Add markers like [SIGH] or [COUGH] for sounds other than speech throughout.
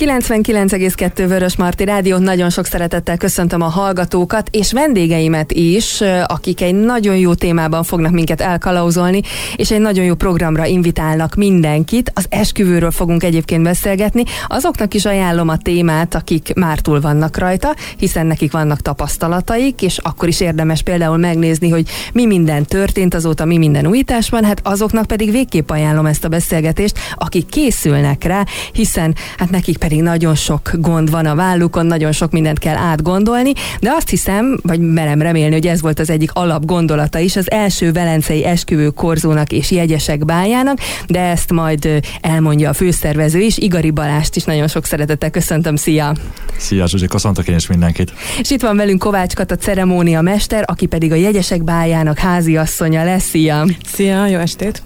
99,2 Vörös Marti Rádió, nagyon sok szeretettel köszöntöm a hallgatókat, és vendégeimet is, akik egy nagyon jó témában fognak minket elkalauzolni, és egy nagyon jó programra invitálnak mindenkit. Az esküvőről fogunk egyébként beszélgetni. Azoknak is ajánlom a témát, akik már túl vannak rajta, hiszen nekik vannak tapasztalataik, és akkor is érdemes például megnézni, hogy mi minden történt azóta, mi minden újítás van, hát azoknak pedig végképp ajánlom ezt a beszélgetést, akik készülnek rá, hiszen hát nekik pedig nagyon sok gond van a vállukon, nagyon sok mindent kell átgondolni, de azt hiszem, vagy merem remélni, hogy ez volt az egyik alap gondolata is az első velencei esküvő korzónak és jegyesek bájának, de ezt majd elmondja a főszervező is, Igari Balást is nagyon sok szeretettel köszöntöm, szia! Szia Zsuzsi, köszöntök én is mindenkit! És itt van velünk Kovács Kata ceremónia mester, aki pedig a jegyesek bájának háziasszonya lesz, szia! Szia, jó estét!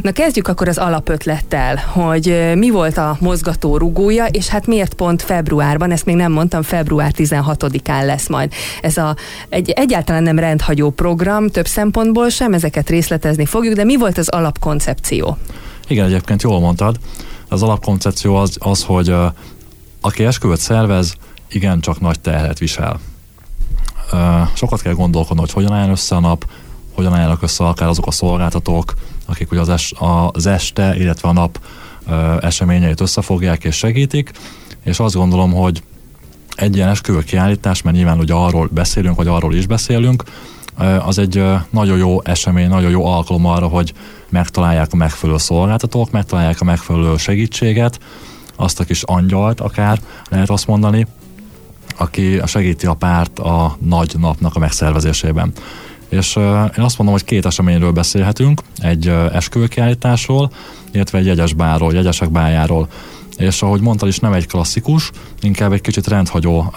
Na kezdjük akkor az alapötlettel, hogy mi volt a mozgató rugója, és hát miért pont februárban, ezt még nem mondtam, február 16-án lesz majd. Ez a, egy egyáltalán nem rendhagyó program, több szempontból sem, ezeket részletezni fogjuk, de mi volt az alapkoncepció? Igen, egyébként jól mondtad. Az alapkoncepció az, az hogy uh, aki esküvőt szervez, igen, csak nagy terhet visel. Sokat kell gondolkodni, hogy hogyan áll össze a nap, hogyan állnak össze akár azok a szolgáltatók, akik ugye az, es, az este, illetve a nap eseményeit összefogják és segítik, és azt gondolom, hogy egy ilyen esküvő kiállítás, mert nyilván ugye arról beszélünk, vagy arról is beszélünk, az egy nagyon jó esemény, nagyon jó alkalom arra, hogy megtalálják a megfelelő szolgáltatók, megtalálják a megfelelő segítséget, azt a kis angyalt akár lehet azt mondani, aki segíti a párt a nagy napnak a megszervezésében. És én azt mondom, hogy két eseményről beszélhetünk, egy esküvőkiállításról, illetve egy jegyes bárról, jegyesek bájáról. És ahogy mondtad is, nem egy klasszikus, inkább egy kicsit rendhagyó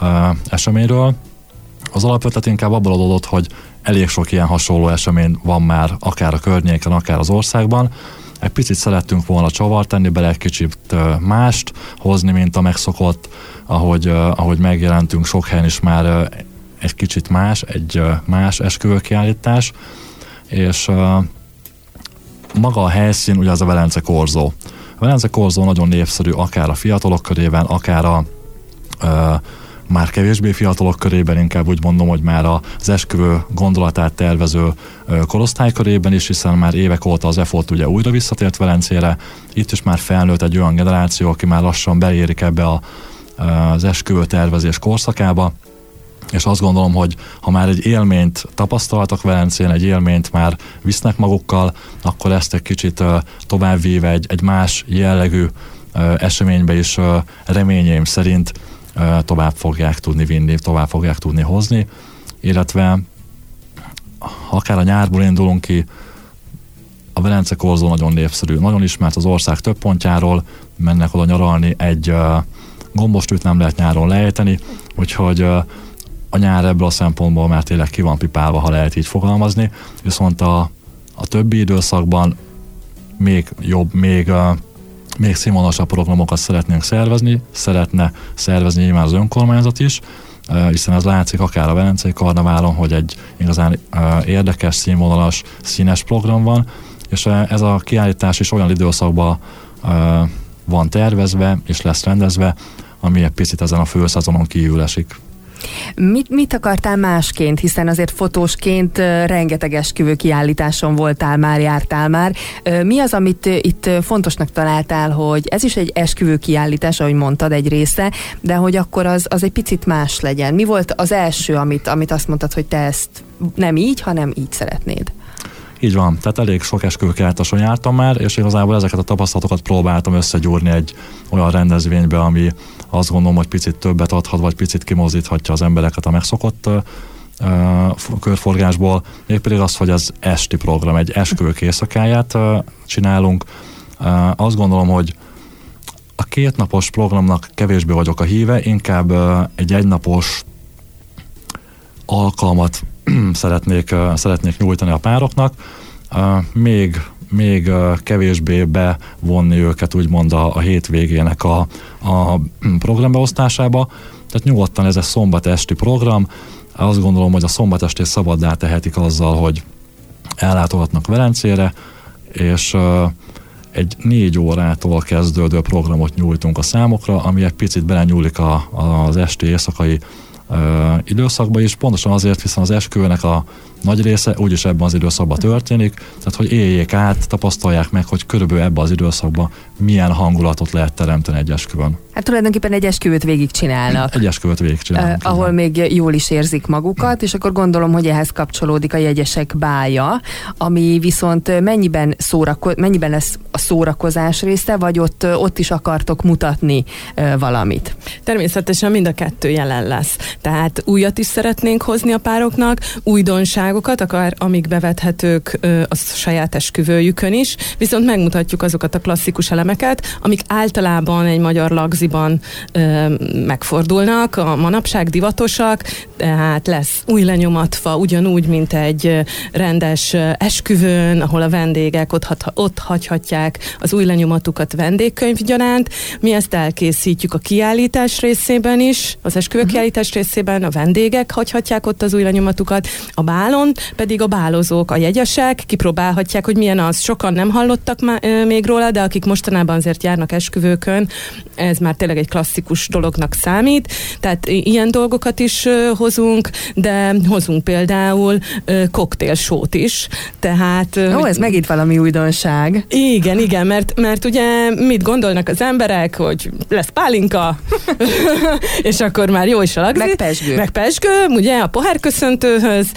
eseményről. Az alapötlet inkább abból adódott, hogy elég sok ilyen hasonló esemény van már, akár a környéken, akár az országban. Egy picit szerettünk volna csavart tenni, bele egy kicsit mást hozni, mint a megszokott, ahogy, ahogy megjelentünk sok helyen is már egy kicsit más, egy más esküvőkiállítás, és maga a helyszín ugye az a Velence Korzó. A Velence Korzó nagyon népszerű akár a fiatalok körében, akár a, a már kevésbé fiatalok körében, inkább úgy mondom, hogy már az esküvő gondolatát tervező korosztály körében is, hiszen már évek óta az EFOT ugye újra visszatért Velencére, itt is már felnőtt egy olyan generáció, aki már lassan beérik ebbe a, az esküvő tervezés korszakába, és azt gondolom, hogy ha már egy élményt tapasztaltak Velencén, egy élményt már visznek magukkal, akkor ezt egy kicsit továbbvíve egy, egy más jellegű eseménybe is reményeim szerint tovább fogják tudni vinni, tovább fogják tudni hozni, illetve akár a nyárból indulunk ki, a Velence korzó nagyon népszerű, nagyon ismert az ország több pontjáról, mennek oda nyaralni, egy gombostűt nem lehet nyáron lejteni, úgyhogy a nyár ebből a szempontból már tényleg ki van pipálva, ha lehet így fogalmazni, viszont a, a többi időszakban még jobb, még, még színvonalasabb programokat szeretnénk szervezni, szeretne szervezni nyilván az önkormányzat is, hiszen ez látszik akár a Velencei Karnaválon, hogy egy igazán uh, érdekes, színvonalas, színes program van, és ez a kiállítás is olyan időszakban van tervezve és lesz rendezve, ami egy picit ezen a főszezonon kívül esik. Mit, mit akartál másként, hiszen azért fotósként rengeteg esküvő kiállításon voltál már, jártál már. Mi az, amit itt fontosnak találtál, hogy ez is egy esküvő kiállítás, ahogy mondtad, egy része, de hogy akkor az, az egy picit más legyen. Mi volt az első, amit, amit azt mondtad, hogy te ezt nem így, hanem így szeretnéd? Így van, tehát elég sok esküvőkiáltáson jártam már, és igazából ezeket a tapasztalatokat próbáltam összegyúrni egy olyan rendezvénybe, ami azt gondolom, hogy picit többet adhat, vagy picit kimozdíthatja az embereket a megszokott körforgásból, mégpedig az, hogy az esti program, egy esküvők éjszakáját csinálunk. Azt gondolom, hogy a kétnapos programnak kevésbé vagyok a híve, inkább egy egynapos alkalmat [CLEARS THROAT] szeretnék, szeretnék nyújtani a pároknak. Még, még kevésbé bevonni őket úgymond a, a hétvégének a, a programbeosztásába. Tehát nyugodtan ez egy szombat esti program. Azt gondolom, hogy a szombat estét szabaddá tehetik azzal, hogy ellátogatnak Velencére, és egy négy órától kezdődő programot nyújtunk a számokra, ami egy picit belenyúlik a, az esti éjszakai időszakba is, pontosan azért, hiszen az esküvőnek a nagy része úgyis ebben az időszakban történik, tehát hogy éljék át, tapasztalják meg, hogy körülbelül ebben az időszakban milyen hangulatot lehet teremteni egy esküvön. Hát tulajdonképpen egy esküvőt végigcsinálnak. Egy esküvőt végigcsinálnak. Uh, ahol még jól is érzik magukat, és akkor gondolom, hogy ehhez kapcsolódik a jegyesek bája, ami viszont mennyiben, szórako- mennyiben lesz a szórakozás része, vagy ott, ott is akartok mutatni uh, valamit? Természetesen mind a kettő jelen lesz. Tehát újat is szeretnénk hozni a pároknak, újdonságokat, akár amik bevethetők uh, a saját esküvőjükön is, viszont megmutatjuk azokat a klasszikus elemeket, amik általában egy magyar lagzi moziban ö, megfordulnak, a manapság divatosak, tehát lesz új lenyomatfa, ugyanúgy, mint egy rendes esküvőn, ahol a vendégek ott, hat, ott hagyhatják az új lenyomatukat vendégkönyv gyanánt. Mi ezt elkészítjük a kiállítás részében is, az esküvő uh-huh. kiállítás részében a vendégek hagyhatják ott az új lenyomatukat, a bálon pedig a bálozók, a jegyesek kipróbálhatják, hogy milyen az. Sokan nem hallottak má, még róla, de akik mostanában azért járnak esküvőkön, ez már tényleg egy klasszikus dolognak számít, tehát ilyen dolgokat is hozunk, de hozunk például koktélsót is, tehát... Ó, ez megint valami újdonság. Igen, igen, mert, mert ugye mit gondolnak az emberek, hogy lesz pálinka, [LAUGHS] [LAUGHS] és akkor már jó is a lagzi. Meg pesgő. Meg pesgő, ugye a pohárköszöntőhöz,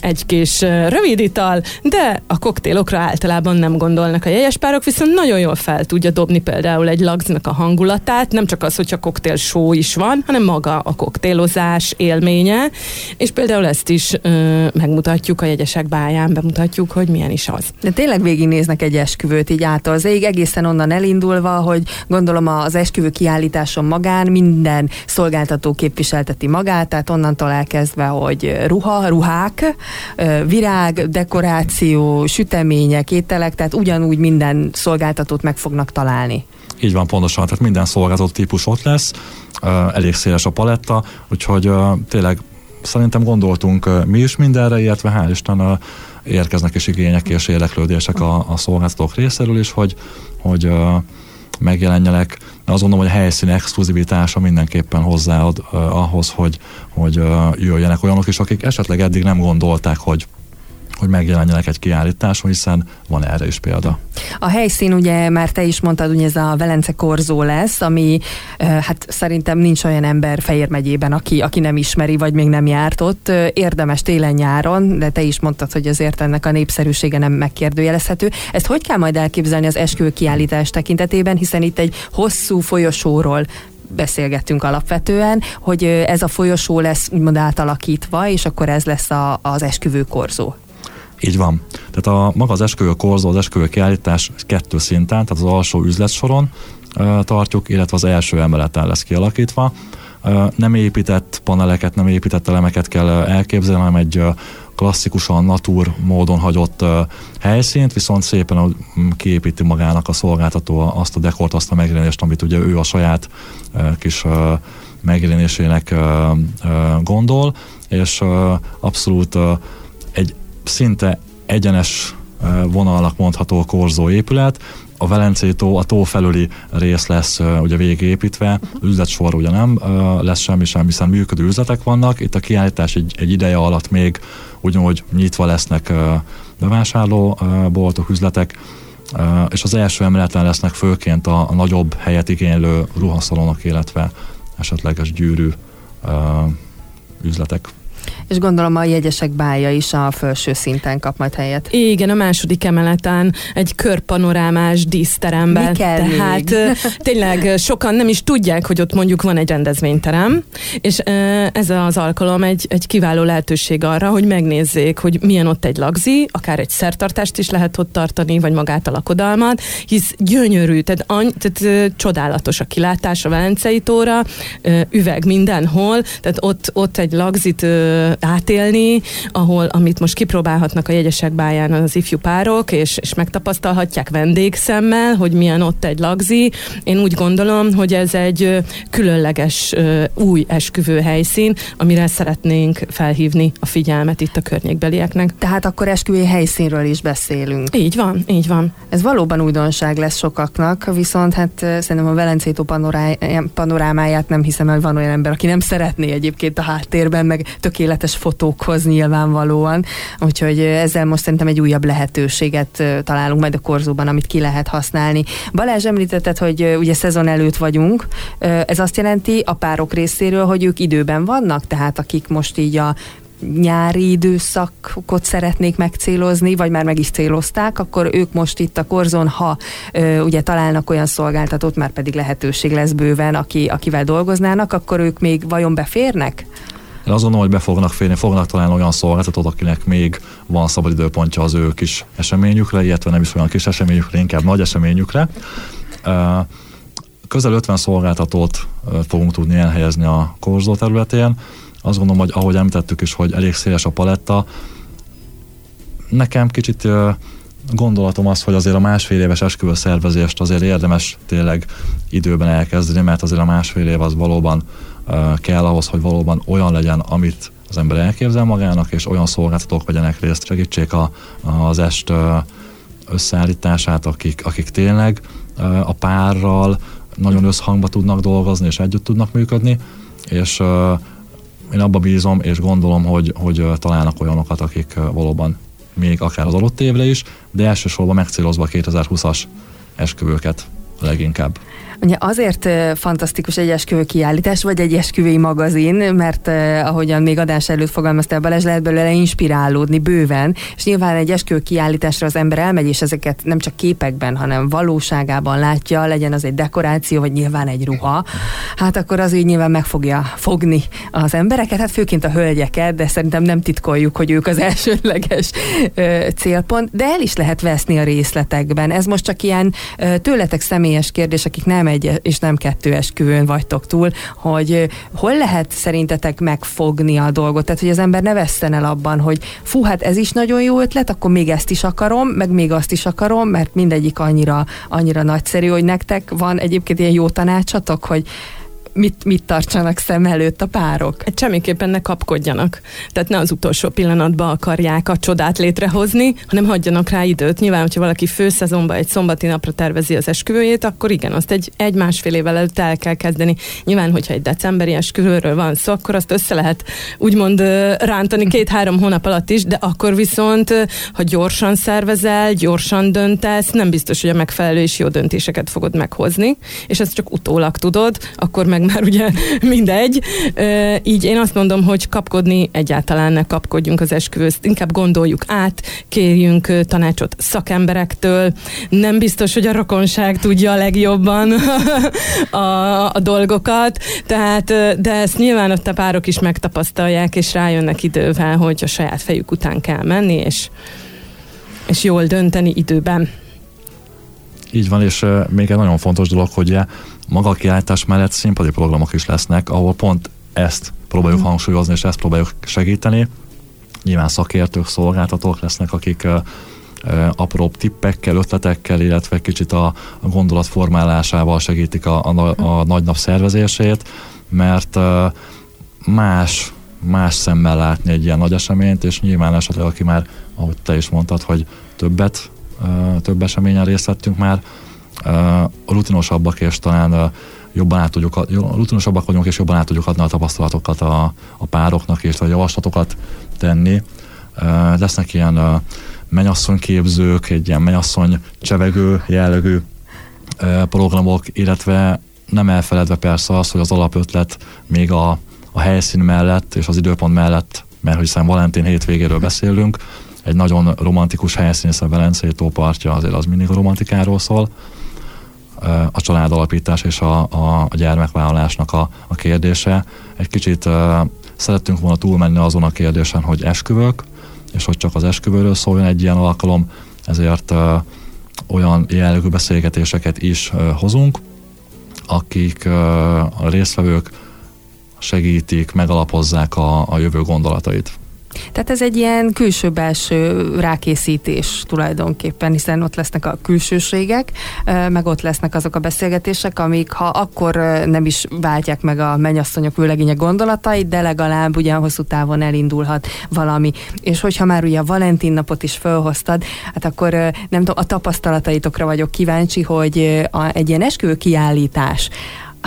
egy kis rövid ital, de a koktélokra általában nem gondolnak a jegyes párok, viszont nagyon jól fel tudja dobni például egy lagznak a hangulat, hangulatát, nem csak az, hogyha koktél show is van, hanem maga a koktélozás élménye, és például ezt is ö, megmutatjuk a jegyesek báján, bemutatjuk, hogy milyen is az. De tényleg végignéznek egy esküvőt így át az ég, egészen onnan elindulva, hogy gondolom az esküvő kiállításon magán minden szolgáltató képviselteti magát, tehát onnantól elkezdve, hogy ruha, ruhák, virág, dekoráció, sütemények, ételek, tehát ugyanúgy minden szolgáltatót meg fognak találni. Így van, pontosan. Tehát minden szolgáltató típus ott lesz, elég széles a paletta, úgyhogy tényleg szerintem gondoltunk mi is mindenre, illetve hál' Isten érkeznek is igények és érdeklődések a, a szolgáltatók részéről is, hogy, hogy megjelenjenek. Azt gondolom, hogy a helyszín exkluzivitása mindenképpen hozzáad ahhoz, hogy, hogy jöjjenek olyanok is, akik esetleg eddig nem gondolták, hogy hogy megjelenjenek egy kiállításon, hiszen van erre is példa. A helyszín ugye már te is mondtad, hogy ez a Velence Korzó lesz, ami hát szerintem nincs olyan ember Fejér megyében, aki, aki nem ismeri, vagy még nem járt ott. Érdemes télen-nyáron, de te is mondtad, hogy azért ennek a népszerűsége nem megkérdőjelezhető. Ezt hogy kell majd elképzelni az esküvő kiállítás tekintetében, hiszen itt egy hosszú folyosóról beszélgettünk alapvetően, hogy ez a folyosó lesz úgymond átalakítva, és akkor ez lesz a, az esküvő korzó. Így van. Tehát a, maga az esküvő korzó, az esküvő kiállítás kettő szinten, tehát az alsó üzletsoron uh, tartjuk, illetve az első emeleten lesz kialakítva. Uh, nem épített paneleket, nem épített elemeket kell elképzelni, hanem egy klasszikusan natúr módon hagyott helyszínt, viszont szépen uh, kiépíti magának a szolgáltató azt a dekort, azt a megjelenést, amit ugye ő a saját kis megjelenésének gondol, és abszolút egy szinte egyenes vonalnak mondható korzó épület, a Velencei tó, a tó felüli rész lesz ugye végépítve, üzletsor ugye nem lesz semmi sem, hiszen működő üzletek vannak. Itt a kiállítás egy, egy ideje alatt még ugyanúgy nyitva lesznek uh, bevásárló boltok, üzletek, és az első emeleten lesznek főként a, nagyobb helyet igénylő ruhaszalonok, illetve esetleges gyűrű üzletek és gondolom a jegyesek bája is a felső szinten kap majd helyet. Igen, a második emeleten egy körpanorámás díszteremben. Mi kell Tehát még? tényleg sokan nem is tudják, hogy ott mondjuk van egy rendezvényterem, és ez az alkalom egy, egy kiváló lehetőség arra, hogy megnézzék, hogy milyen ott egy lagzi, akár egy szertartást is lehet ott tartani, vagy magát a lakodalmat, hisz gyönyörű, tehát, any, tehát csodálatos a kilátás a Velencei tóra, üveg mindenhol, tehát ott, ott egy lagzit átélni, ahol, amit most kipróbálhatnak a jegyesek báján az ifjú párok, és, és megtapasztalhatják vendégszemmel, hogy milyen ott egy lagzi. Én úgy gondolom, hogy ez egy különleges új esküvő helyszín, amire szeretnénk felhívni a figyelmet itt a környékbelieknek. Tehát akkor esküvő helyszínről is beszélünk. Így van, így van. Ez valóban újdonság lesz sokaknak, viszont hát szerintem a Velencétó panorámáját nem hiszem, hogy van olyan ember, aki nem szeretné egyébként a háttérben, meg tökéletes fotókhoz nyilvánvalóan. Úgyhogy ezzel most szerintem egy újabb lehetőséget találunk majd a korzóban, amit ki lehet használni. Balázs említetted, hogy ugye szezon előtt vagyunk. Ez azt jelenti a párok részéről, hogy ők időben vannak, tehát akik most így a nyári időszakot szeretnék megcélozni, vagy már meg is célozták, akkor ők most itt a korzon, ha ö, ugye találnak olyan szolgáltatót, már pedig lehetőség lesz bőven, aki, akivel dolgoznának, akkor ők még vajon beférnek? Én azt gondolom, hogy be fognak férni, fognak találni olyan szolgáltatót, akinek még van szabad időpontja az ő kis eseményükre, illetve nem is olyan kis eseményükre, inkább nagy eseményükre. Közel 50 szolgáltatót fogunk tudni elhelyezni a korzó területén. Azt gondolom, hogy ahogy említettük is, hogy elég széles a paletta. Nekem kicsit gondolatom az, hogy azért a másfél éves esküvő szervezést azért érdemes tényleg időben elkezdeni, mert azért a másfél év az valóban kell ahhoz, hogy valóban olyan legyen, amit az ember elképzel magának, és olyan szolgáltatók vegyenek részt, segítsék a, az est összeállítását, akik, akik tényleg a párral nagyon összhangba tudnak dolgozni, és együtt tudnak működni, és én abba bízom, és gondolom, hogy, hogy találnak olyanokat, akik valóban még akár az adott évre is, de elsősorban megcélozva a 2020-as esküvőket leginkább. Ugye azért fantasztikus egy esküvő kiállítás, vagy egy esküvői magazin, mert ahogyan még adás előtt fogalmaztál, Balázs, lehet belőle inspirálódni bőven, és nyilván egy esküvő kiállításra az ember elmegy, és ezeket nem csak képekben, hanem valóságában látja, legyen az egy dekoráció, vagy nyilván egy ruha, hát akkor az így nyilván meg fogja fogni az embereket, hát főként a hölgyeket, de szerintem nem titkoljuk, hogy ők az [LAUGHS] elsődleges célpont, de el is lehet veszni a részletekben. Ez most csak ilyen tőletek személyes kérdés, akik nem egy és nem kettő esküvőn vagytok túl, hogy hol lehet szerintetek megfogni a dolgot? Tehát, hogy az ember ne vesszen el abban, hogy fú, hát ez is nagyon jó ötlet, akkor még ezt is akarom, meg még azt is akarom, mert mindegyik annyira, annyira nagyszerű, hogy nektek van egyébként ilyen jó tanácsatok, hogy mit, mit tartsanak szem előtt a párok? Hát semmiképpen ne kapkodjanak. Tehát ne az utolsó pillanatban akarják a csodát létrehozni, hanem hagyjanak rá időt. Nyilván, hogyha valaki főszezonban egy szombati napra tervezi az esküvőjét, akkor igen, azt egy, egy-másfél évvel előtt el kell kezdeni. Nyilván, hogyha egy decemberi esküvőről van szó, akkor azt össze lehet úgymond rántani két-három hónap alatt is, de akkor viszont, ha gyorsan szervezel, gyorsan döntesz, nem biztos, hogy a megfelelő és jó döntéseket fogod meghozni, és ezt csak utólag tudod, akkor meg már ugye [LAUGHS] mindegy. Így én azt mondom, hogy kapkodni egyáltalán ne kapkodjunk az esküvőzt, inkább gondoljuk át, kérjünk tanácsot szakemberektől. Nem biztos, hogy a rokonság tudja a legjobban [LAUGHS] a, a dolgokat, tehát, de ezt nyilván ott a párok is megtapasztalják, és rájönnek idővel, hogy a saját fejük után kell menni, és, és jól dönteni időben. Így van, és még egy nagyon fontos dolog, hogy maga a kiállítás mellett színpadi programok is lesznek, ahol pont ezt próbáljuk mm. hangsúlyozni, és ezt próbáljuk segíteni. Nyilván szakértők, szolgáltatók lesznek, akik uh, apróbb tippekkel, ötletekkel, illetve kicsit a, a gondolat formálásával segítik a, a, a nagy nap szervezését, mert más más szemmel látni egy ilyen nagy eseményt, és nyilván esetleg, aki már, ahogy te is mondtad, hogy többet, több eseményen részt vettünk már, rutinosabbak, és talán jobban át tudjuk, rutinosabbak vagyunk, és jobban át tudjuk adni a tapasztalatokat a, a pároknak, és a javaslatokat tenni. Lesznek ilyen menyasszonyképzők, egy ilyen menyasszony csevegő jellegű programok, illetve nem elfeledve persze az, hogy az alapötlet még a, a helyszín mellett és az időpont mellett, mert hiszen Valentin hétvégéről beszélünk, egy nagyon romantikus helyszín, hiszen Velencei tópartja azért az mindig a romantikáról szól, a családalapítás és a, a, a gyermekvállalásnak a, a kérdése. Egy kicsit szerettünk volna túlmenni azon a kérdésen, hogy esküvők, és hogy csak az esküvőről szóljon egy ilyen alkalom, ezért olyan jellegű beszélgetéseket is hozunk, akik a résztvevők segítik, megalapozzák a, a jövő gondolatait. Tehát ez egy ilyen külső-belső rákészítés tulajdonképpen, hiszen ott lesznek a külsőségek, meg ott lesznek azok a beszélgetések, amik ha akkor nem is váltják meg a mennyasszonyok vőlegények gondolatait, de legalább ugyan hosszú távon elindulhat valami. És hogyha már ugye a Valentin napot is felhoztad, hát akkor nem tudom, a tapasztalataitokra vagyok kíváncsi, hogy a, egy ilyen esküvő kiállítás,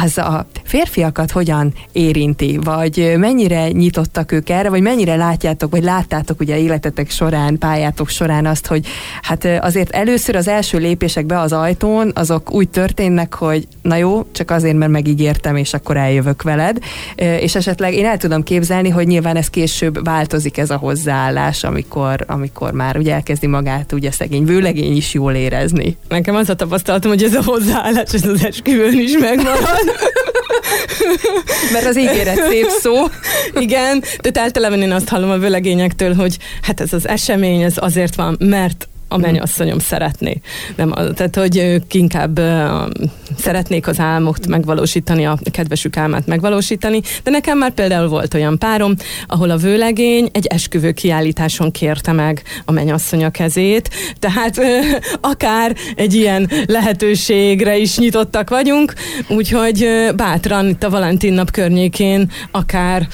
az a férfiakat hogyan érinti, vagy mennyire nyitottak ők erre, vagy mennyire látjátok, vagy láttátok ugye életetek során, pályátok során azt, hogy hát azért először az első lépések be az ajtón, azok úgy történnek, hogy na jó, csak azért, mert megígértem, és akkor eljövök veled, és esetleg én el tudom képzelni, hogy nyilván ez később változik ez a hozzáállás, amikor, amikor már ugye elkezdi magát ugye szegény vőlegény is jól érezni. Nekem az a tapasztalatom, hogy ez a hozzáállás, ez az esküvőn is megmarad. Mert az ígéret szép szó. Igen, de általában én azt hallom a vőlegényektől, hogy hát ez az esemény, ez azért van, mert a mennyasszonyom szeretné. Nem, tehát, hogy ők inkább szeretnék az álmot megvalósítani, a kedvesük álmát megvalósítani, de nekem már például volt olyan párom, ahol a vőlegény egy esküvő kiállításon kérte meg a mennyasszony a kezét, tehát akár egy ilyen lehetőségre is nyitottak vagyunk, úgyhogy bátran itt a Valentin nap környékén akár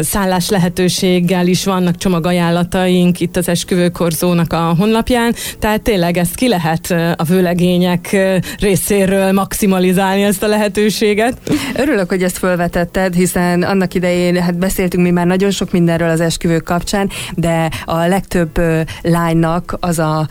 szállás lehetőséggel is vannak csomagajánlataink itt az esküvőkorzónak a honlap alapján, tehát tényleg ezt ki lehet a vőlegények részéről maximalizálni ezt a lehetőséget. Örülök, hogy ezt felvetetted, hiszen annak idején hát beszéltünk mi már nagyon sok mindenről az esküvők kapcsán, de a legtöbb lánynak az a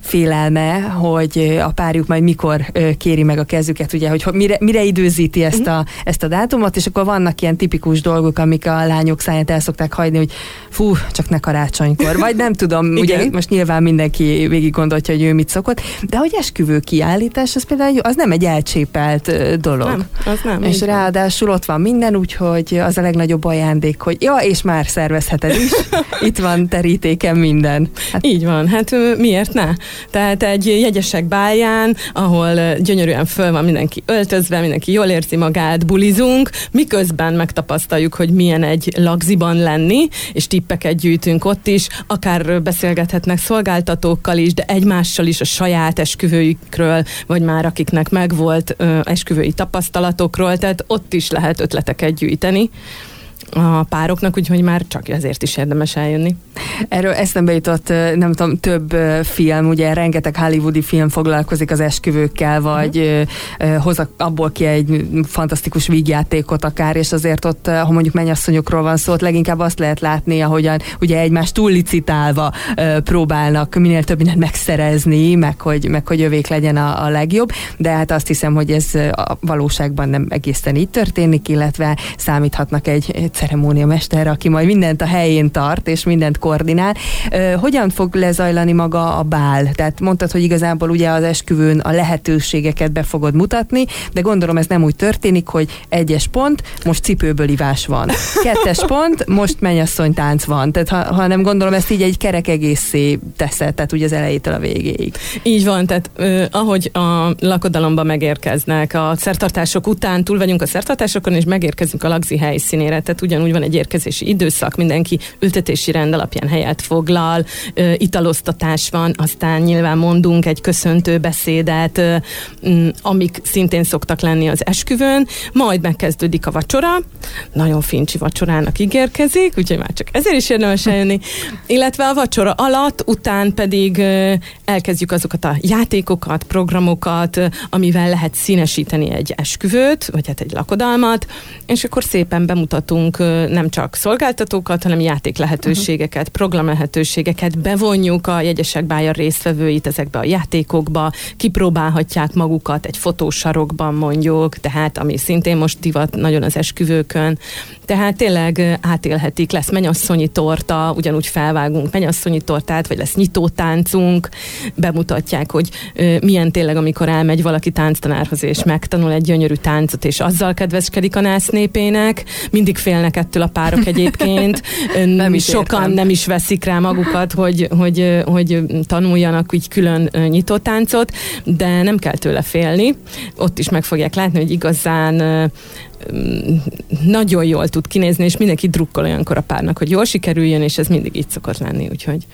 félelme, hogy a párjuk majd mikor kéri meg a kezüket, ugye, hogy mire, mire időzíti ezt mhm. a, ezt a dátumot, és akkor vannak ilyen tipikus dolgok, amik a lányok száját el szokták hagyni, hogy fú, csak ne karácsonykor, vagy nem tudom, ugye most nyilván mindenki mindenki végig gondolja, hogy ő mit szokott, de hogy esküvő kiállítás, az például az nem egy elcsépelt dolog. Nem, az nem. És ráadásul ott van minden, úgyhogy az a legnagyobb ajándék, hogy ja, és már szervezheted is. [LAUGHS] Itt van terítéken minden. Hát... Így van, hát miért ne? Tehát egy jegyesek báján, ahol gyönyörűen föl van mindenki öltözve, mindenki jól érzi magát, bulizunk, miközben megtapasztaljuk, hogy milyen egy lagziban lenni, és tippeket gyűjtünk ott is, akár beszélgethetnek szolgáltatók, hallgatókkal is, de egymással is a saját esküvőjükről, vagy már akiknek megvolt ö, esküvői tapasztalatokról, tehát ott is lehet ötleteket gyűjteni a pároknak, úgyhogy már csak ezért is érdemes eljönni. Erről eszembe jutott, nem tudom, több film, ugye rengeteg hollywoodi film foglalkozik az esküvőkkel, vagy uh-huh. abból ki egy fantasztikus vígjátékot akár, és azért ott, ha mondjuk mennyasszonyokról van szó, ott leginkább azt lehet látni, ahogyan ugye egymást túllicitálva próbálnak minél több mindent megszerezni, meg hogy, meg hogy övék legyen a, a legjobb, de hát azt hiszem, hogy ez a valóságban nem egészen így történik, illetve számíthatnak egy ceremóniamester, aki majd mindent a helyén tart, és mindent koordinál. Hogyan fog lezajlani maga a bál? Tehát mondtad, hogy igazából ugye az esküvőn a lehetőségeket be fogod mutatni, de gondolom ez nem úgy történik, hogy egyes pont, most cipőből ivás van. Kettes pont, most mennyasszony tánc van. Tehát ha, ha nem gondolom, ezt így egy kerek egészé teszed, tehát ugye az elejétől a végéig. Így van, tehát ö, ahogy a lakodalomba megérkeznek a szertartások után, túl vagyunk a szertartásokon, és megérkezünk a lagzi helyszínére. Tehát ugyanúgy van egy érkezési időszak, mindenki ültetési rend alapján helyet foglal, italoztatás van, aztán nyilván mondunk egy köszöntő beszédet, amik szintén szoktak lenni az esküvőn, majd megkezdődik a vacsora, nagyon fincsi vacsorának ígérkezik, úgyhogy már csak ezért is érdemes eljönni, illetve a vacsora alatt, után pedig elkezdjük azokat a játékokat, programokat, amivel lehet színesíteni egy esküvőt, vagy hát egy lakodalmat, és akkor szépen bemutatunk nem csak szolgáltatókat, hanem játék lehetőségeket, uh-huh. program lehetőségeket, bevonjuk a jegyesek bája résztvevőit ezekbe a játékokba, kipróbálhatják magukat egy fotósarokban mondjuk, tehát ami szintén most divat nagyon az esküvőkön, tehát tényleg átélhetik, lesz menyasszonyi torta, ugyanúgy felvágunk menyasszonyi tortát, vagy lesz nyitótáncunk, bemutatják, hogy milyen tényleg, amikor elmegy valaki tánctanárhoz, és megtanul egy gyönyörű táncot, és azzal kedveskedik a nász népének, mindig félnek ettől a párok egyébként, [LAUGHS] nem is sokan értem. nem is veszik rá magukat, hogy, hogy, hogy tanuljanak úgy külön nyitótáncot, de nem kell tőle félni, ott is meg fogják látni, hogy igazán nagyon jól tud kinézni, és mindenki drukkol olyankor a párnak, hogy jól sikerüljön, és ez mindig így szokott lenni, úgyhogy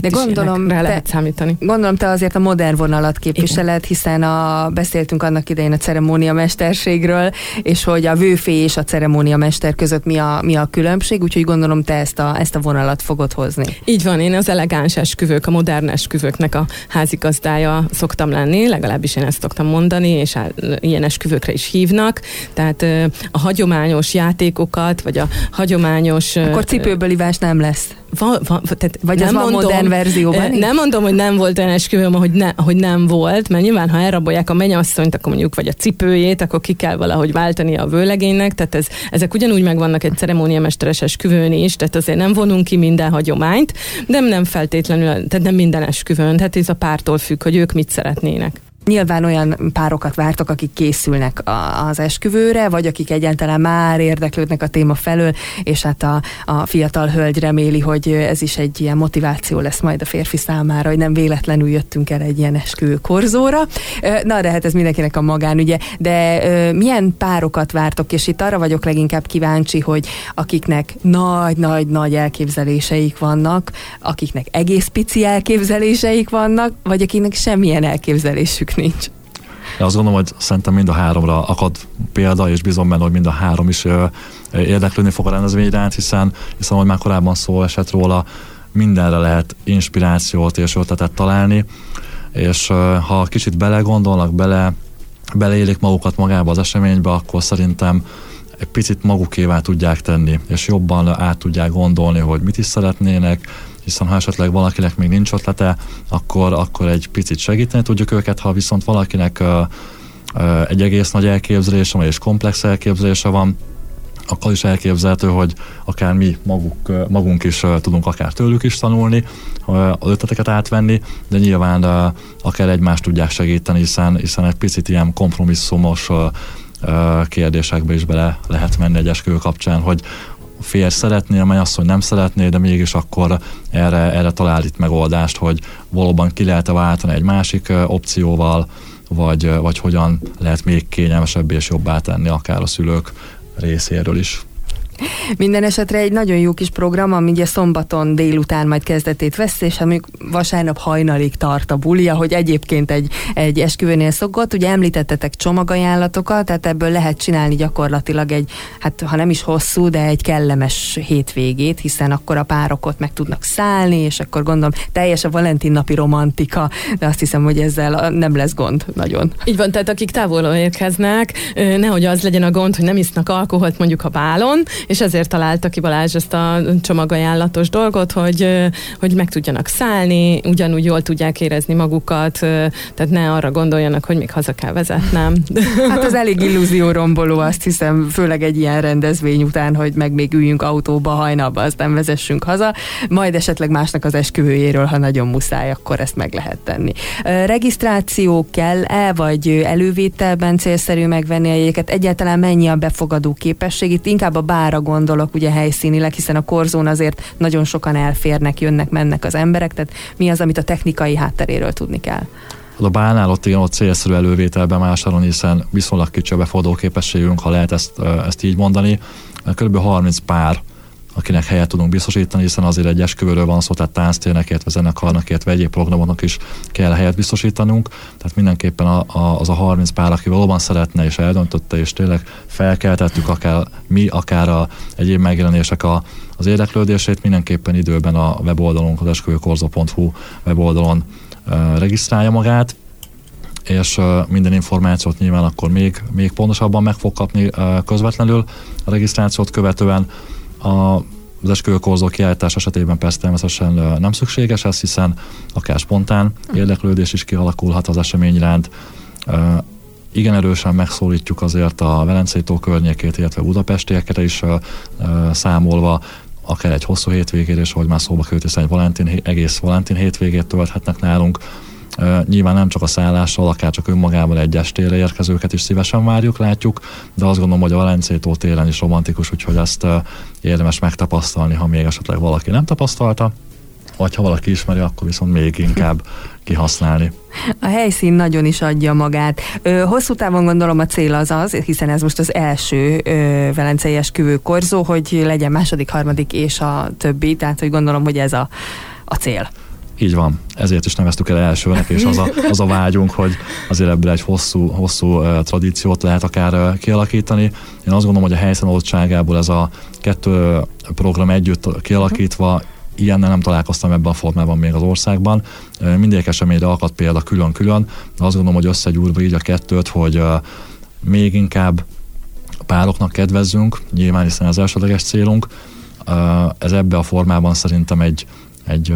De gondolom, rá te, lehet számítani. Gondolom te azért a modern vonalat képviseled, hiszen a, beszéltünk annak idején a ceremóniamesterségről, és hogy a vőfé és a ceremóniamester között mi a, mi a különbség, úgyhogy gondolom te ezt a, ezt a vonalat fogod hozni. Így van, én az elegáns esküvők, a modern esküvőknek a házigazdája szoktam lenni, legalábbis én ezt szoktam mondani, és ilyen esküvőkre is hívnak. Tehát a hagyományos játékokat, vagy a hagyományos... Akkor cipőből ivás nem lesz. Va, va, tehát vagy nem az mondom, van modern verzióban Nem mondom, hogy nem volt olyan esküvőm, hogy, ne, hogy nem volt, mert nyilván, ha elrabolják a mennyasszonyt, akkor mondjuk, vagy a cipőjét, akkor ki kell valahogy váltani a vőlegénynek, tehát ez, ezek ugyanúgy megvannak egy ceremóniamesteres esküvőn is, tehát azért nem vonunk ki minden hagyományt, de nem feltétlenül, tehát nem minden esküvőn, tehát ez a pártól függ, hogy ők mit szeretnének. Nyilván olyan párokat vártok, akik készülnek az esküvőre, vagy akik egyáltalán már érdeklődnek a téma felől, és hát a, a fiatal hölgy reméli, hogy ez is egy ilyen motiváció lesz majd a férfi számára, hogy nem véletlenül jöttünk el egy ilyen esküvő korzóra. Na, de hát ez mindenkinek a magánügye. De milyen párokat vártok, és itt arra vagyok leginkább kíváncsi, hogy akiknek nagy-nagy-nagy elképzeléseik vannak, akiknek egész pici elképzeléseik vannak, vagy akiknek semmilyen elképzelésük nincs. Én azt gondolom, hogy szerintem mind a háromra akad példa, és bizony benne, hogy mind a három is érdeklődni fog a rendezvény iránt, hiszen, hiszen ahogy már korábban szó esett róla, mindenre lehet inspirációt és ötletet találni, és ha kicsit belegondolnak, bele, beleélik magukat magába az eseménybe, akkor szerintem egy picit magukévá tudják tenni, és jobban át tudják gondolni, hogy mit is szeretnének, hiszen ha esetleg valakinek még nincs ötlete, akkor, akkor egy picit segíteni tudjuk őket, ha viszont valakinek egy egész nagy elképzelése vagy és komplex elképzelése van, akkor is elképzelhető, hogy akár mi maguk, magunk is tudunk akár tőlük is tanulni, az ötleteket átvenni, de nyilván akár egymást tudják segíteni, hiszen, hiszen egy picit ilyen kompromisszumos kérdésekbe is bele lehet menni egy esküvő kapcsán, hogy férj szeretné, a mennyasszony nem szeretné, de mégis akkor erre, erre talál itt megoldást, hogy valóban ki lehet-e váltani egy másik opcióval, vagy, vagy hogyan lehet még kényelmesebb és jobbá tenni akár a szülők részéről is. Minden esetre egy nagyon jó kis program, ami ugye szombaton délután majd kezdetét vesz, és amik vasárnap hajnalig tart a buli, hogy egyébként egy, egy esküvőnél szokott. Ugye említettetek csomagajánlatokat, tehát ebből lehet csinálni gyakorlatilag egy, hát ha nem is hosszú, de egy kellemes hétvégét, hiszen akkor a párok meg tudnak szállni, és akkor gondolom teljes a Valentin napi romantika, de azt hiszem, hogy ezzel nem lesz gond nagyon. Így van, tehát akik távolról érkeznek, nehogy az legyen a gond, hogy nem isznak alkoholt mondjuk a bálon, és ezért találta ki Balázs ezt a csomagajánlatos dolgot, hogy, hogy meg tudjanak szállni, ugyanúgy jól tudják érezni magukat, tehát ne arra gondoljanak, hogy még haza kell vezetnem. [LAUGHS] Hát az elég illúzió romboló, azt hiszem, főleg egy ilyen rendezvény után, hogy meg még üljünk autóba hajnalba, aztán vezessünk haza, majd esetleg másnak az esküvőjéről, ha nagyon muszáj, akkor ezt meg lehet tenni. Regisztráció kell-e, vagy elővételben célszerű megvenni a jegyeket? Egyáltalán mennyi a befogadó képesség? Itt inkább a bára gondolok ugye helyszínileg, hiszen a korzón azért nagyon sokan elférnek, jönnek, mennek az emberek, tehát mi az, amit a technikai hátteréről tudni kell? A bánál ott igen, ott célszerű elővételben vásárolni, hiszen viszonylag kicsi a beforduló képességünk, ha lehet ezt, ezt így mondani. Körülbelül 30 pár akinek helyet tudunk biztosítani, hiszen azért egy esküvőről van szó, tehát tánctérnek, illetve zenekarnak, illetve egyéb programoknak is kell helyet biztosítanunk. Tehát mindenképpen a, a, az a 30 pár, aki valóban szeretne és eldöntötte, és tényleg felkeltettük akár mi, akár a egyéb megjelenések a, az érdeklődését, mindenképpen időben a weboldalon, az esküvőkorzo.hu weboldalon uh, regisztrálja magát, és minden információt nyilván akkor még, még pontosabban meg fog kapni közvetlenül a regisztrációt követően a az esküvőkorzó kiállítás esetében persze természetesen nem szükséges ez, hiszen akár spontán érdeklődés is kialakulhat az esemény iránt. Igen erősen megszólítjuk azért a Velencei tó környékét, illetve budapestieket is számolva, akár egy hosszú hétvégére, és hogy már szóba került, hiszen egy Valentin, egész Valentin hétvégét tölthetnek nálunk. Nyilván nem csak a szállással, akár csak önmagában egy estére érkezőket is szívesen várjuk, látjuk, de azt gondolom, hogy a Valencétó télen is romantikus, úgyhogy ezt érdemes megtapasztalni, ha még esetleg valaki nem tapasztalta vagy ha valaki ismeri, akkor viszont még inkább [LAUGHS] kihasználni. A helyszín nagyon is adja magát. Ö, hosszú távon gondolom a cél az az, hiszen ez most az első ö, velencei esküvő korzó, hogy legyen második, harmadik és a többi, tehát hogy gondolom, hogy ez a, a cél. Így van, ezért is neveztük el elsőnek, és az a, az a vágyunk, hogy azért ebből egy hosszú, hosszú tradíciót lehet akár kialakítani. Én azt gondolom, hogy a helyszín adottságából ez a kettő program együtt kialakítva ilyennel nem találkoztam ebben a formában még az országban. Mindegyik eseményre akadt példa külön-külön, de azt gondolom, hogy összegyúrva így a kettőt, hogy még inkább pároknak kedvezzünk, nyilván hiszen az elsődleges célunk. Ez ebbe a formában szerintem egy, egy,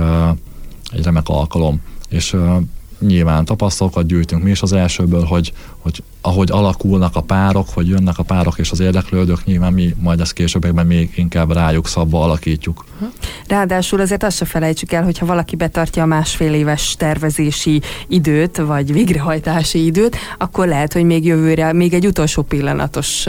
egy remek alkalom. És nyilván tapasztalatokat gyűjtünk mi is az elsőből, hogy, hogy ahogy alakulnak a párok, hogy jönnek a párok és az érdeklődők, nyilván mi majd ezt későbbekben még inkább rájuk szabva alakítjuk. Ráadásul azért azt se felejtsük el, hogyha valaki betartja a másfél éves tervezési időt, vagy végrehajtási időt, akkor lehet, hogy még jövőre még egy utolsó pillanatos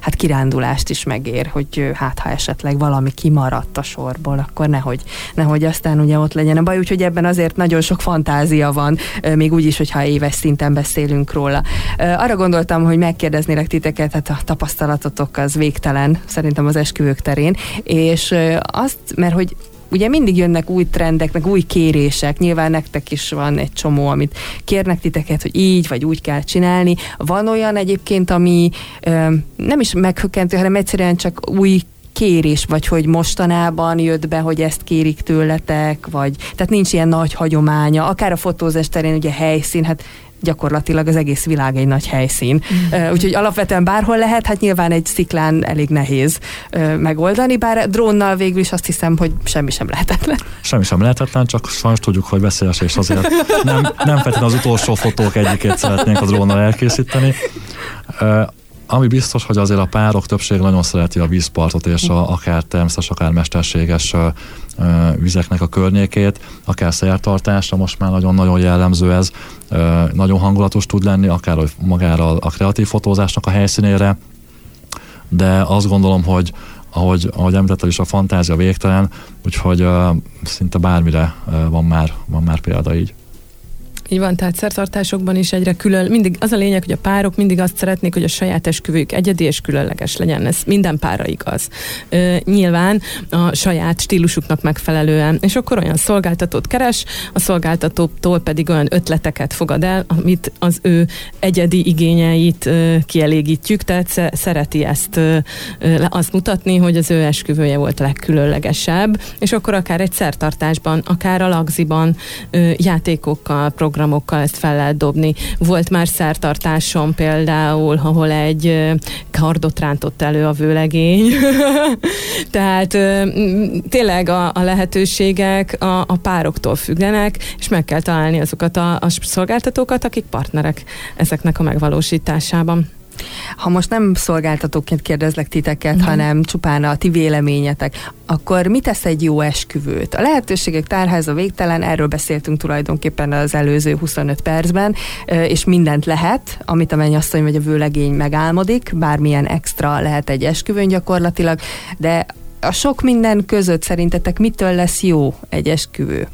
hát kirándulást is megér, hogy hát ha esetleg valami kimaradt a sorból, akkor nehogy, nehogy aztán ugye ott legyen a baj, úgyhogy ebben azért nagyon sok fantázia van, még úgy is, hogyha éves szinten beszélünk róla. Arra gondoltam, hogy megkérdeznélek titeket, hát a tapasztalatotok az végtelen, szerintem az esküvők terén, és azt, mert hogy ugye mindig jönnek új trendek, meg új kérések, nyilván nektek is van egy csomó, amit kérnek titeket, hogy így vagy úgy kell csinálni. Van olyan egyébként, ami ö, nem is meghökkentő, hanem egyszerűen csak új kérés, vagy hogy mostanában jött be, hogy ezt kérik tőletek, vagy tehát nincs ilyen nagy hagyománya, akár a fotózás terén ugye helyszín, hát gyakorlatilag az egész világ egy nagy helyszín. Mm. Úgyhogy alapvetően bárhol lehet, hát nyilván egy sziklán elég nehéz megoldani, bár drónnal végül is azt hiszem, hogy semmi sem lehetetlen. Semmi sem lehetetlen, csak sajnos tudjuk, hogy veszélyes, és azért nem, nem feltétlenül az utolsó fotók egyikét szeretnénk a drónnal elkészíteni. Ami biztos, hogy azért a párok többség nagyon szereti a vízpartot és a, akár természetes, akár mesterséges vizeknek a környékét, akár szertartásra, most már nagyon-nagyon jellemző ez, nagyon hangulatos tud lenni, akár magára a kreatív fotózásnak a helyszínére, de azt gondolom, hogy ahogy, ahogy említetted is, a fantázia végtelen, úgyhogy uh, szinte bármire uh, van, már, van már példa így. Így van, tehát szertartásokban is egyre külön, mindig az a lényeg, hogy a párok mindig azt szeretnék, hogy a saját esküvők egyedi és különleges legyen. Ez minden pára igaz. Ö, nyilván a saját stílusuknak megfelelően. És akkor olyan szolgáltatót keres, a szolgáltatótól pedig olyan ötleteket fogad el, amit az ő egyedi igényeit ö, kielégítjük, tehát szereti ezt ö, azt mutatni, hogy az ő esküvője volt a legkülönlegesebb, és akkor akár egy szertartásban, akár a lagziban ö, játékokkal, program programokkal ezt fel lehet dobni. Volt már szertartásom például, ahol egy kardot rántott elő a vőlegény. [LAUGHS] Tehát tényleg a, a lehetőségek a, a pároktól függenek, és meg kell találni azokat a, a szolgáltatókat, akik partnerek ezeknek a megvalósításában. Ha most nem szolgáltatóként kérdezlek titeket, mm. hanem csupán a ti véleményetek, akkor mit tesz egy jó esküvőt? A lehetőségek tárháza végtelen, erről beszéltünk tulajdonképpen az előző 25 percben, és mindent lehet, amit a mennyasszony vagy a vőlegény megálmodik, bármilyen extra lehet egy esküvőn gyakorlatilag, de a sok minden között szerintetek mitől lesz jó egy esküvő?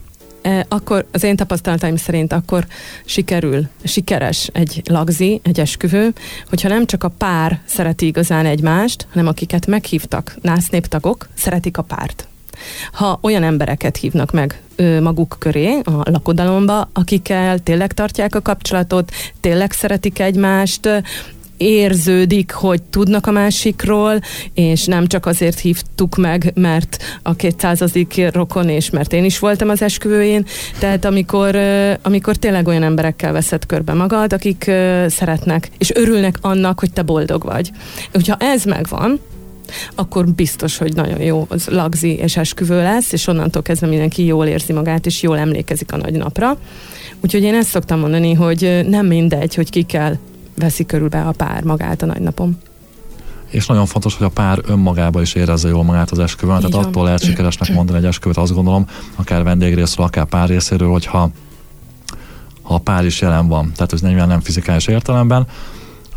E, akkor az én tapasztalataim szerint akkor sikerül, sikeres egy lagzi, egy esküvő, hogyha nem csak a pár szereti igazán egymást, hanem akiket meghívtak násznéptagok, szeretik a párt. Ha olyan embereket hívnak meg ö, maguk köré, a lakodalomba, akikkel tényleg tartják a kapcsolatot, tényleg szeretik egymást, érződik, hogy tudnak a másikról, és nem csak azért hívtuk meg, mert a kétszázadik rokon, és mert én is voltam az esküvőjén. Tehát amikor, amikor tényleg olyan emberekkel veszed körbe magad, akik szeretnek, és örülnek annak, hogy te boldog vagy. Hogyha ez megvan, akkor biztos, hogy nagyon jó az lagzi és esküvő lesz, és onnantól kezdve mindenki jól érzi magát, és jól emlékezik a nagy napra. Úgyhogy én ezt szoktam mondani, hogy nem mindegy, hogy ki kell veszi körülbe a pár magát a nagynapon. És nagyon fontos, hogy a pár önmagába is érezze jól magát az esküvőn. Tehát attól lehet sikeresnek mondani egy esküvőt, azt gondolom, akár vendégrészről, akár pár részéről, hogyha ha a pár is jelen van. Tehát ez nem, nem fizikális értelemben,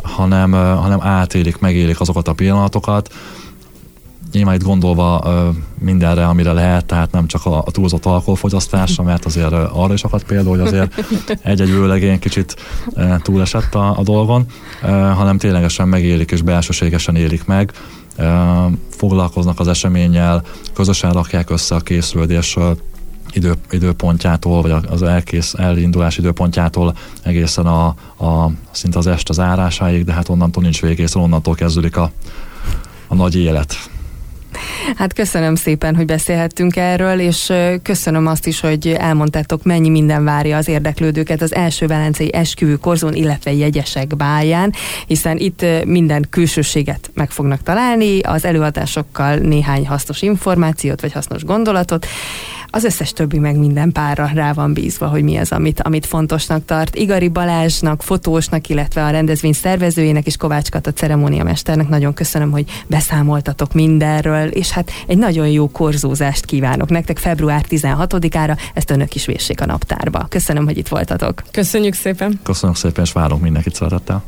hanem, hanem átélik, megélik azokat a pillanatokat, nyilván itt gondolva mindenre, amire lehet, tehát nem csak a, a túlzott alkoholfogyasztásra, mert azért arra is akadt példa, hogy azért egy-egy vőlegény kicsit túlesett a, a dolgon, hanem ténylegesen megélik és belsőségesen élik meg, foglalkoznak az eseménnyel, közösen rakják össze a készülődés idő, időpontjától, vagy az elkész elindulás időpontjától egészen a, a szinte az est az árásáig, de hát onnantól nincs végész, onnantól kezdődik a, a nagy élet. Hát köszönöm szépen, hogy beszélhettünk erről, és köszönöm azt is, hogy elmondtátok, mennyi minden várja az érdeklődőket az első velencei esküvő korzón, illetve jegyesek báján, hiszen itt minden külsőséget meg fognak találni, az előadásokkal néhány hasznos információt, vagy hasznos gondolatot, az összes többi meg minden párra rá van bízva, hogy mi az, amit, amit fontosnak tart. Igari Balázsnak, fotósnak, illetve a rendezvény szervezőjének és Kovács Kata ceremóniamesternek nagyon köszönöm, hogy beszámoltatok mindenről, és hát egy nagyon jó korzózást kívánok nektek február 16-ára, ezt önök is véssék a naptárba. Köszönöm, hogy itt voltatok. Köszönjük szépen. Köszönjük szépen, és várunk mindenkit szeretettel.